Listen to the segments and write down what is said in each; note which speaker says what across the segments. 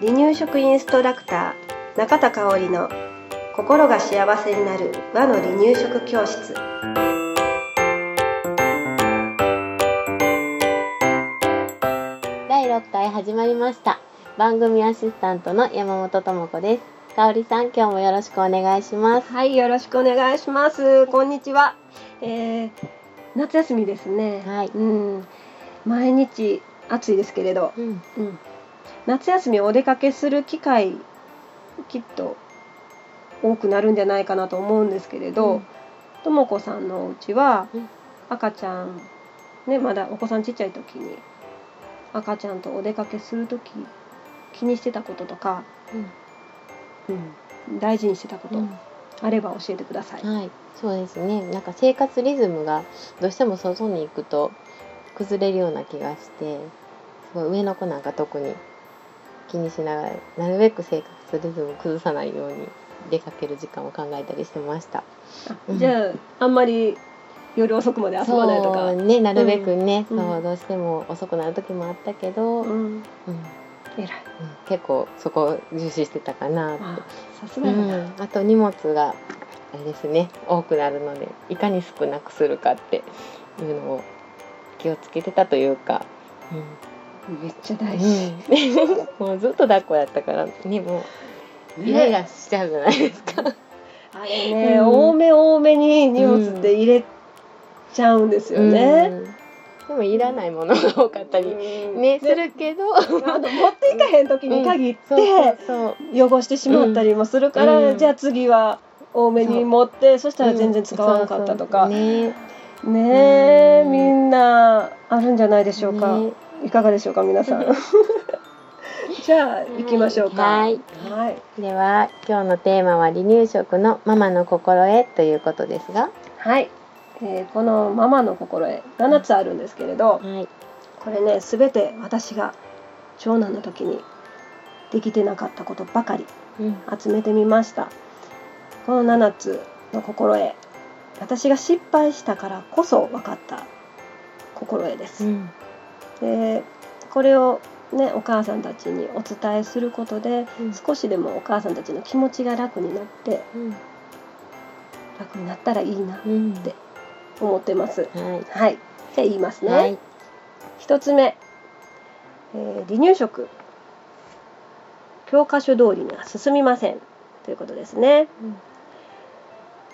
Speaker 1: 離乳食インストラクター中田香織の心が幸せになる和の離乳食教室。
Speaker 2: 第6回始まりました。番組アシスタントの山本智子です。香織さん今日もよろしくお願いします。
Speaker 1: はいよろしくお願いします。こんにちは、えー、夏休みですね。
Speaker 2: はい。
Speaker 1: うん毎日暑いですけれど、
Speaker 2: うん。
Speaker 1: うん、夏休みお出かけする機会きっと多くなるんじゃないかなと思うんですけれど、
Speaker 2: うん。
Speaker 1: とも子さんのお家は
Speaker 2: うん。
Speaker 1: 赤ちゃんねまだお子さんちっちゃい時に赤ちゃんとお出かけする時気にしてたこととか、うん、大事にしてたこと、
Speaker 2: うん。
Speaker 1: あれば教えてください。
Speaker 2: はい。そうですね。なんか生活リズムがどうしても外に行くと崩れるような気がしてすごい上の子なんか特に気にしながらなるべく生活リズム崩さないように出かける時間を考えたりしてました。うん
Speaker 1: じゃああんまり夜遅くまで遊ばないとか。
Speaker 2: ねなるべくね、
Speaker 1: うん。
Speaker 2: そうどうしても遅くなる時もあったけど、うん。
Speaker 1: うん、偉い。
Speaker 2: 結構そこを重視してたかなって。
Speaker 1: あさす
Speaker 2: う
Speaker 1: がだな。
Speaker 2: ん、あと荷物があれですね多くなるのでいかに少なくするかっていうのを気をつけてたというか、
Speaker 1: めっちゃ大
Speaker 2: うん
Speaker 1: 事。
Speaker 2: うん。もうずっと抱っこやったからねも。うイライラしちゃうじゃないですか。
Speaker 1: あれね、
Speaker 2: うん。
Speaker 1: 多め多めに荷物って入れちゃうんですよね。
Speaker 2: うん。でもいらないものが多かったり
Speaker 1: うん。
Speaker 2: ねす
Speaker 1: で
Speaker 2: るけど。
Speaker 1: あの持っていかへん時に限って、汚してしまったりもするから、
Speaker 2: うん。
Speaker 1: じゃあ次は多めに持ってそしたら全然使わなかったとか、
Speaker 2: うんそうそう。ね
Speaker 1: ねえ、
Speaker 2: うん。
Speaker 1: みんなあるんじゃないでしょうか、
Speaker 2: ね。
Speaker 1: いかがでしょうか皆さん。じゃあ行きましょうか。
Speaker 2: はい。
Speaker 1: はい、
Speaker 2: では今日のテーマは離乳食のママの心得ということですが、
Speaker 1: はい。えーこのママの心得7つあるんですけれど、
Speaker 2: はい、
Speaker 1: これね全て私が長男の時にできてなかったことばかり
Speaker 2: うん。
Speaker 1: 集めてみました。この7つの心得私が失敗したからこそ分かった心得です、
Speaker 2: うん。
Speaker 1: でこれをねお母さんたちにお伝えすることで
Speaker 2: うん。
Speaker 1: 少しでもお母さんたちの気持ちが楽になって
Speaker 2: うん。
Speaker 1: 楽になったらいいな
Speaker 2: うん。
Speaker 1: で思ってます。
Speaker 2: は
Speaker 1: はい。じゃあ言います
Speaker 2: い、
Speaker 1: ね、
Speaker 2: はい、
Speaker 1: 一つ目、えー離乳食。教科書通りには進みません。ということですね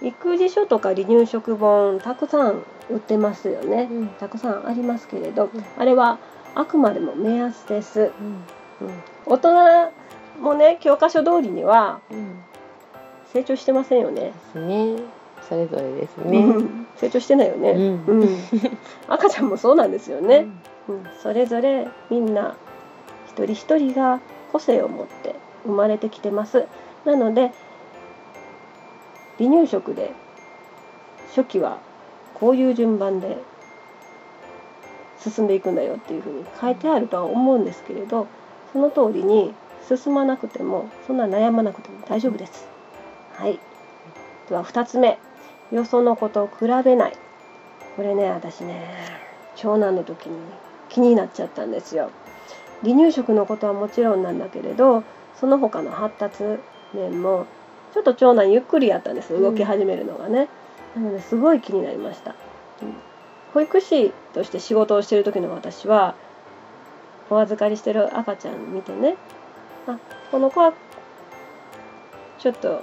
Speaker 1: 育児書とか離乳食本たくさん売ってますよね、
Speaker 2: うん。
Speaker 1: たくさんありますけれど、
Speaker 2: うん。
Speaker 1: あれはあくまでも目安です、
Speaker 2: うん。
Speaker 1: うん。大人もね教科書通りには
Speaker 2: うん。
Speaker 1: 成長してませんよね。
Speaker 2: ですね。それぞれですね、
Speaker 1: うん。成長してないよね、
Speaker 2: うん。
Speaker 1: うん。赤ちゃんもそうなんですよね、うん、それぞれみんな一人一人が個性を持って生まれてきてます。なので離乳食で初期はこういう順番で進んでいくんだよっていうふうに書いてあるとは思うんですけれどその通りに進まなくてもそんな悩まなくても大丈夫です。はい、では2つ目。よその子と比べない。これね私ね長男の時に気になっちゃったんですよ。離乳食のことはもちろんなんだけれどその他の発達面もちょっと長男ゆっくりやったんです動き始めるのがね、なのですごい気になりました、うん。保育士として仕事をしてる時の私はお預かりしてる赤ちゃん見てね。あこの子はちょっと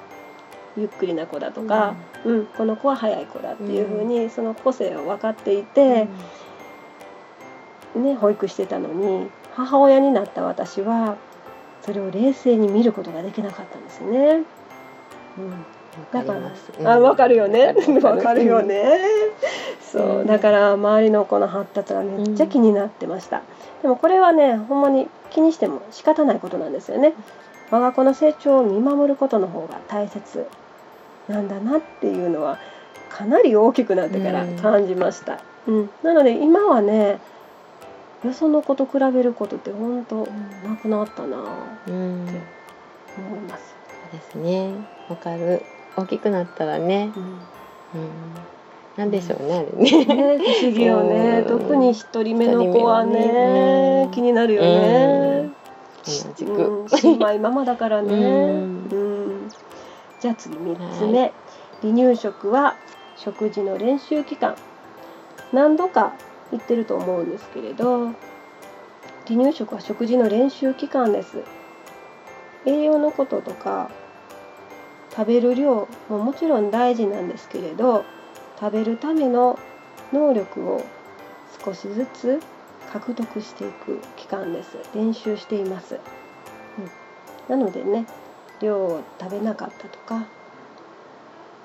Speaker 1: ゆっくりな子だとか、うん。この子は早い子だっていうふうにその個性を分かっていて、ね、保育してたのに母親になった私はそれを冷静に見ることができなかったんですよね。うん。だからあ分かるよね。分かる。よ、ね。そう。うんだから周りの子の発達がめっちゃ気になってました、でもこれはねほんまに気にしても仕方ないことなんですよね。我が子の成長を見守ることの方が大切なんだなっていうのはかなり大きくなってから感じました、うん。なので今はねよその子と比べることって本当なくなったな
Speaker 2: うん、うん、
Speaker 1: 思います、
Speaker 2: ですね。わかる。大きくなったらね、
Speaker 1: うん。
Speaker 2: うん、なんでしょうね、あれね。
Speaker 1: ね、不思議よね、
Speaker 2: うん。
Speaker 1: 特に一人目の子はね
Speaker 2: ね。
Speaker 1: 気になるよね、
Speaker 2: 同じく。
Speaker 1: うん、姉妹ママだからね、
Speaker 2: う
Speaker 1: うん。んじゃあ次3つ目、離乳食は食事の練習期間。何度か言ってると思うんですけれど離乳食は食事の練習期間です。栄養のこととか食べる量ももちろん大事なんですけれど食べるための能力を少しずつ獲得していく期間です。練習しています、うん、なのでね量を食べなかったとか、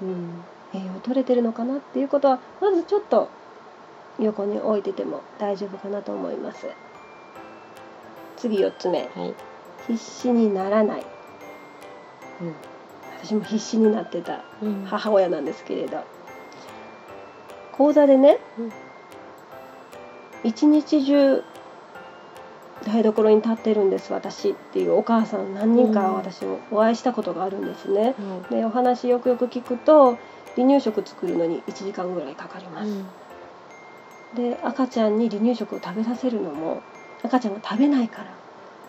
Speaker 1: うん、栄養取れてるのかなっていうことはまずちょっと横に置いてても大丈夫かなと思います。次4つ目。
Speaker 2: はい。
Speaker 1: 必死にならない、うん、私も必死になってた
Speaker 2: うん。
Speaker 1: 母親なんですけれど。講座でね、
Speaker 2: うん。
Speaker 1: 一日中台所に立ってるんです私っていうお母さん何人か
Speaker 2: うん。
Speaker 1: 私もお会いしたことがあるんですね、
Speaker 2: はい
Speaker 1: でお話よくよく聞くと離乳食作るのに1時間ぐらいかかります、で赤ちゃんに離乳食を食べさせるのも赤ちゃんが食べないから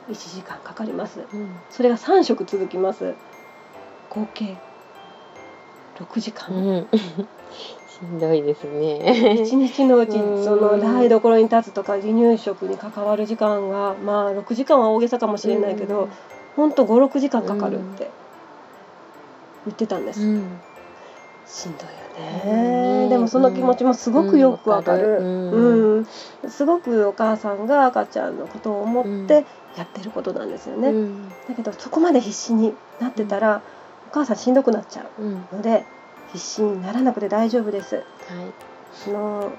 Speaker 1: 1時間かかります。
Speaker 2: うん。
Speaker 1: それが3食続きます合計6時間、
Speaker 2: うん。しんどいですね。
Speaker 1: 一日のうち
Speaker 2: うん。
Speaker 1: その台所に立つとか離乳食に関わる時間がまあ6時間は大げさかもしれないけど、ほんと56時間かかるって言ってたんです、
Speaker 2: うん。
Speaker 1: しんどいよ
Speaker 2: うん。
Speaker 1: ね、でもその気持ちもすごくよくわかる、
Speaker 2: う
Speaker 1: うん。ん。すごくお母さんが赤ちゃんのことを思ってやってることなんですよね、
Speaker 2: うん。
Speaker 1: だけどそこまで必死になってたら、お母さんしんどくなっちゃ
Speaker 2: うん。
Speaker 1: うので必死にならなくて大丈夫です。
Speaker 2: はい。
Speaker 1: あの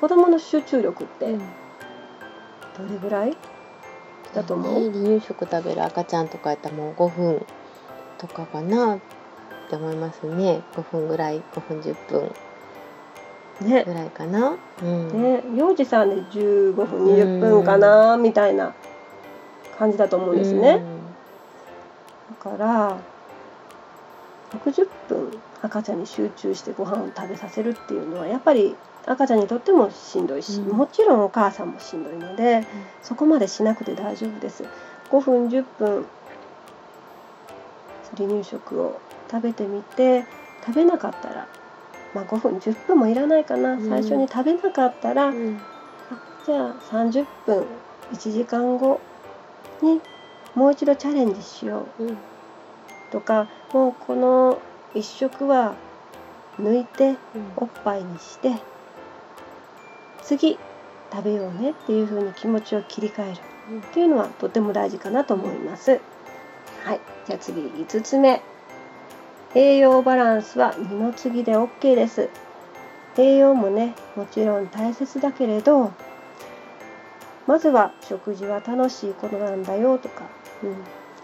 Speaker 1: 子供の集中力って
Speaker 2: うん。
Speaker 1: どれぐらい？だと思う、
Speaker 2: ね離乳食食べる赤ちゃんとかやったらもう5分とかかなって思いますね。5分ぐらい5分10分
Speaker 1: ね。
Speaker 2: ぐらいかな。うん。
Speaker 1: ね。幼児さんで15分20分かなみたいな感じだと思うんですね、だから60分赤ちゃんに集中してご飯を食べさせるっていうのはやっぱり赤ちゃんにとってもしんどいし、
Speaker 2: うん。
Speaker 1: もちろんお母さんもしんどいのでそこまでしなくて大丈夫です。5分10分離乳食を食べてみて食べなかったら、まあ、5分10分もいらないかな、
Speaker 2: うん。
Speaker 1: 最初に食べなかったら、じゃあ30分1時間後にもう一度チャレンジしよう。
Speaker 2: うん
Speaker 1: とかもうこの1食は抜いておっぱいにして次食べようねっていう風に気持ちを切り替える。っていうのはとても大事かなと思います。はい、じゃあ次5つ目。栄養バランスは二の次で OK です。栄養もねもちろん大切だけれどまずは食事は楽しいことなんだよとか、うん、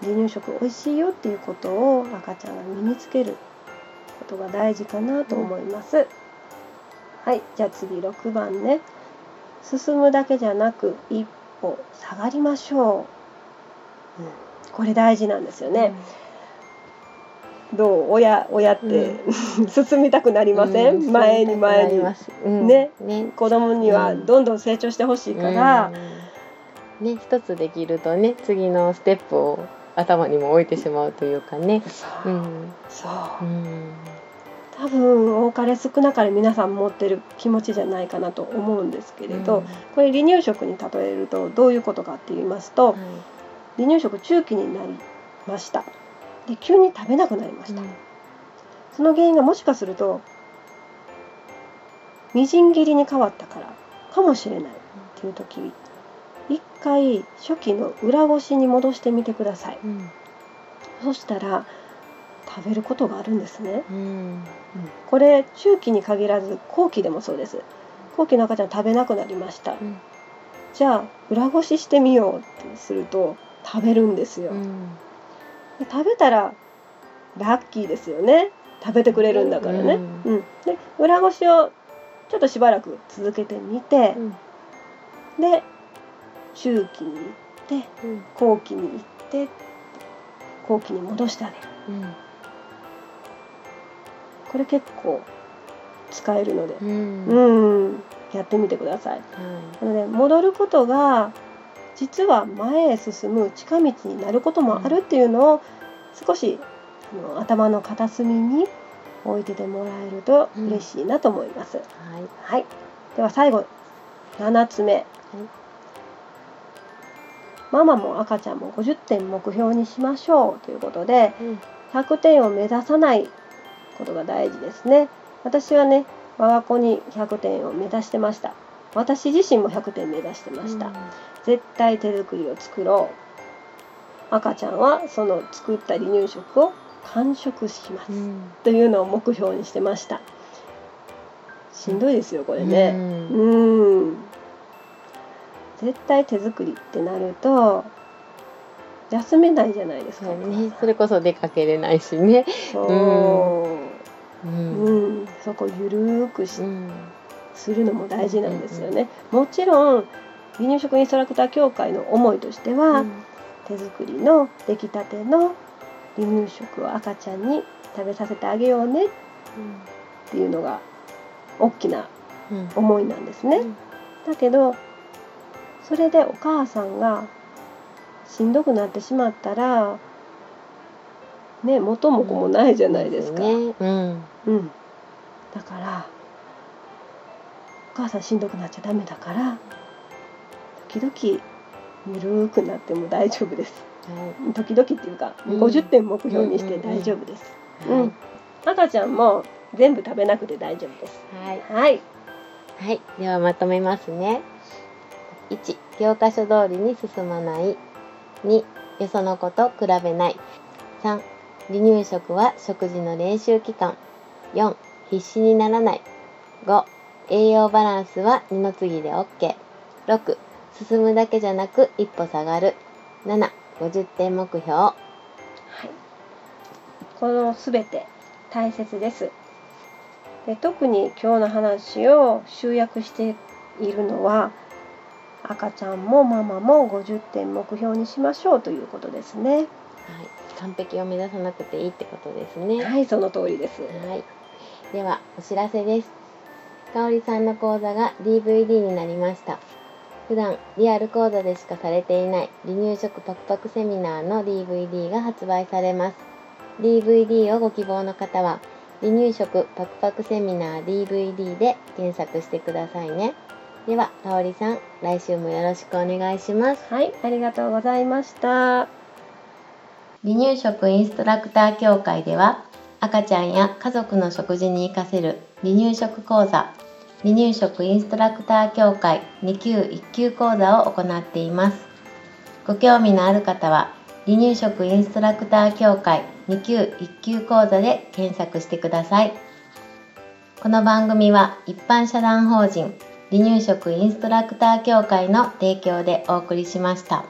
Speaker 1: 離乳食美味しいよっていうことを赤ちゃんが身につけることが大事かなと思います。はい、じゃあ次6番ね。進むだけじゃなく一歩下がりましょう。うん、これ大事なんですよね。どう？親親って、進みたくなりません、
Speaker 2: うん
Speaker 1: 前に前に。ね。
Speaker 2: ね。
Speaker 1: 子供にはどんどん成長してほしいから、
Speaker 2: うん。ね一つできるとね次のステップを頭にも置いてしまうというかね。
Speaker 1: そうう、
Speaker 2: ん。
Speaker 1: そう。
Speaker 2: うん。
Speaker 1: 多分多かれ少なかれ皆さん持ってる気持ちじゃないかなと思うんですけれど、これ離乳食に例えるとどういうことかって言いますと、
Speaker 2: はい。
Speaker 1: 離乳食中期になりました。で急に食べなくなりました、その原因がもしかするとみじん切りに変わったからかもしれないっていう時一回初期の裏ごしに戻してみてください。
Speaker 2: うん。
Speaker 1: そしたら食べることがあるんですね。
Speaker 2: うん。
Speaker 1: これ中期に限らず後期でもそうです。後期の赤ちゃん食べなくなりました。
Speaker 2: うん。
Speaker 1: じゃあ裏ごししてみようってすると食べるんですよ、
Speaker 2: うん。
Speaker 1: で食べたらラッキーですよね。食べてくれるんだからね、
Speaker 2: うん。
Speaker 1: うん。で裏ごしをちょっとしばらく続けてみて
Speaker 2: う、ん。
Speaker 1: で中期に行って
Speaker 2: うん。
Speaker 1: 後期に行って後期に戻してあげる。
Speaker 2: うん。
Speaker 1: これ結構使えるので、
Speaker 2: うん。
Speaker 1: うん、やってみてください。
Speaker 2: は
Speaker 1: なので戻ることが実は前へ進む近道になることもあるっていうのを少しあの頭の片隅に置いててもらえると嬉しいなと思います。
Speaker 2: いはい。
Speaker 1: はい、では最後7つ目、ママも赤ちゃんも50点目標にしましょうということで
Speaker 2: うん。
Speaker 1: 100点を目指さないことが大事ですね。私はね我が子に100点を目指してました。私自身も100点目指してました、絶対手作りを作ろう。赤ちゃんはその作った離乳食を完食します、
Speaker 2: うん。
Speaker 1: というのを目標にしてました。しんどいですよこれね、
Speaker 2: うん。
Speaker 1: うん絶対手作りってなると休めないじゃないですか。
Speaker 2: ね。それこそ出かけれないしね。
Speaker 1: そう。う、
Speaker 2: ん。
Speaker 1: うん、そこゆるーくし
Speaker 2: うん。
Speaker 1: するのも大事なんですよね。もちろん離乳食インストラクター協会の思いとしては、手作りの出来たての離乳食を赤ちゃんに食べさせてあげようねっていうのが大きな
Speaker 2: うん。
Speaker 1: 思いなんですね。だけどそれでお母さんがしんどくなってしまったらね元も子もないじゃないですか。
Speaker 2: ねうん
Speaker 1: うん、だからお母さんしんどくなっちゃダメだから時々ゆるーくなっても大丈夫です。
Speaker 2: は
Speaker 1: 時々っていうか、
Speaker 2: うん
Speaker 1: 50点目標にして大丈夫です。うん赤ちゃんも全部食べなくて大丈夫です。
Speaker 2: はい
Speaker 1: はい。
Speaker 2: はい、ではまとめますね。1、教科書通りに進まない。2、よその子と比べない。3、離乳食は食事の練習期間。4、必死にならない。5、栄養バランスは二の次で OK。6、進むだけじゃなく一歩下がる。7、50点目標。
Speaker 1: はい、このすべて大切ですで特に今日の話を集約しているのは赤ちゃんもママも50点目標にしましょうということですね
Speaker 2: はい、完璧を目指さなくていいってことですね。
Speaker 1: はいその通りです
Speaker 2: はい。では、お知らせです。かおりさんの講座が DVD になりました。普段、リアル講座でしかされていない離乳食パクパクセミナーの DVD が発売されます。DVD をご希望の方は、離乳食パクパクセミナー DVD で検索してくださいね。では、かおりさん、来週もよろしくお願いします。
Speaker 1: はいありがとうございました。
Speaker 2: 離乳食インストラクター協会では赤ちゃんや家族の食事に活かせる離乳食講座離乳食インストラクター協会2級1級講座を行っています。ご興味のある方は離乳食インストラクター協会2級1級講座で検索してください。この番組は一般社団法人離乳食インストラクター協会の提供でお送りしました。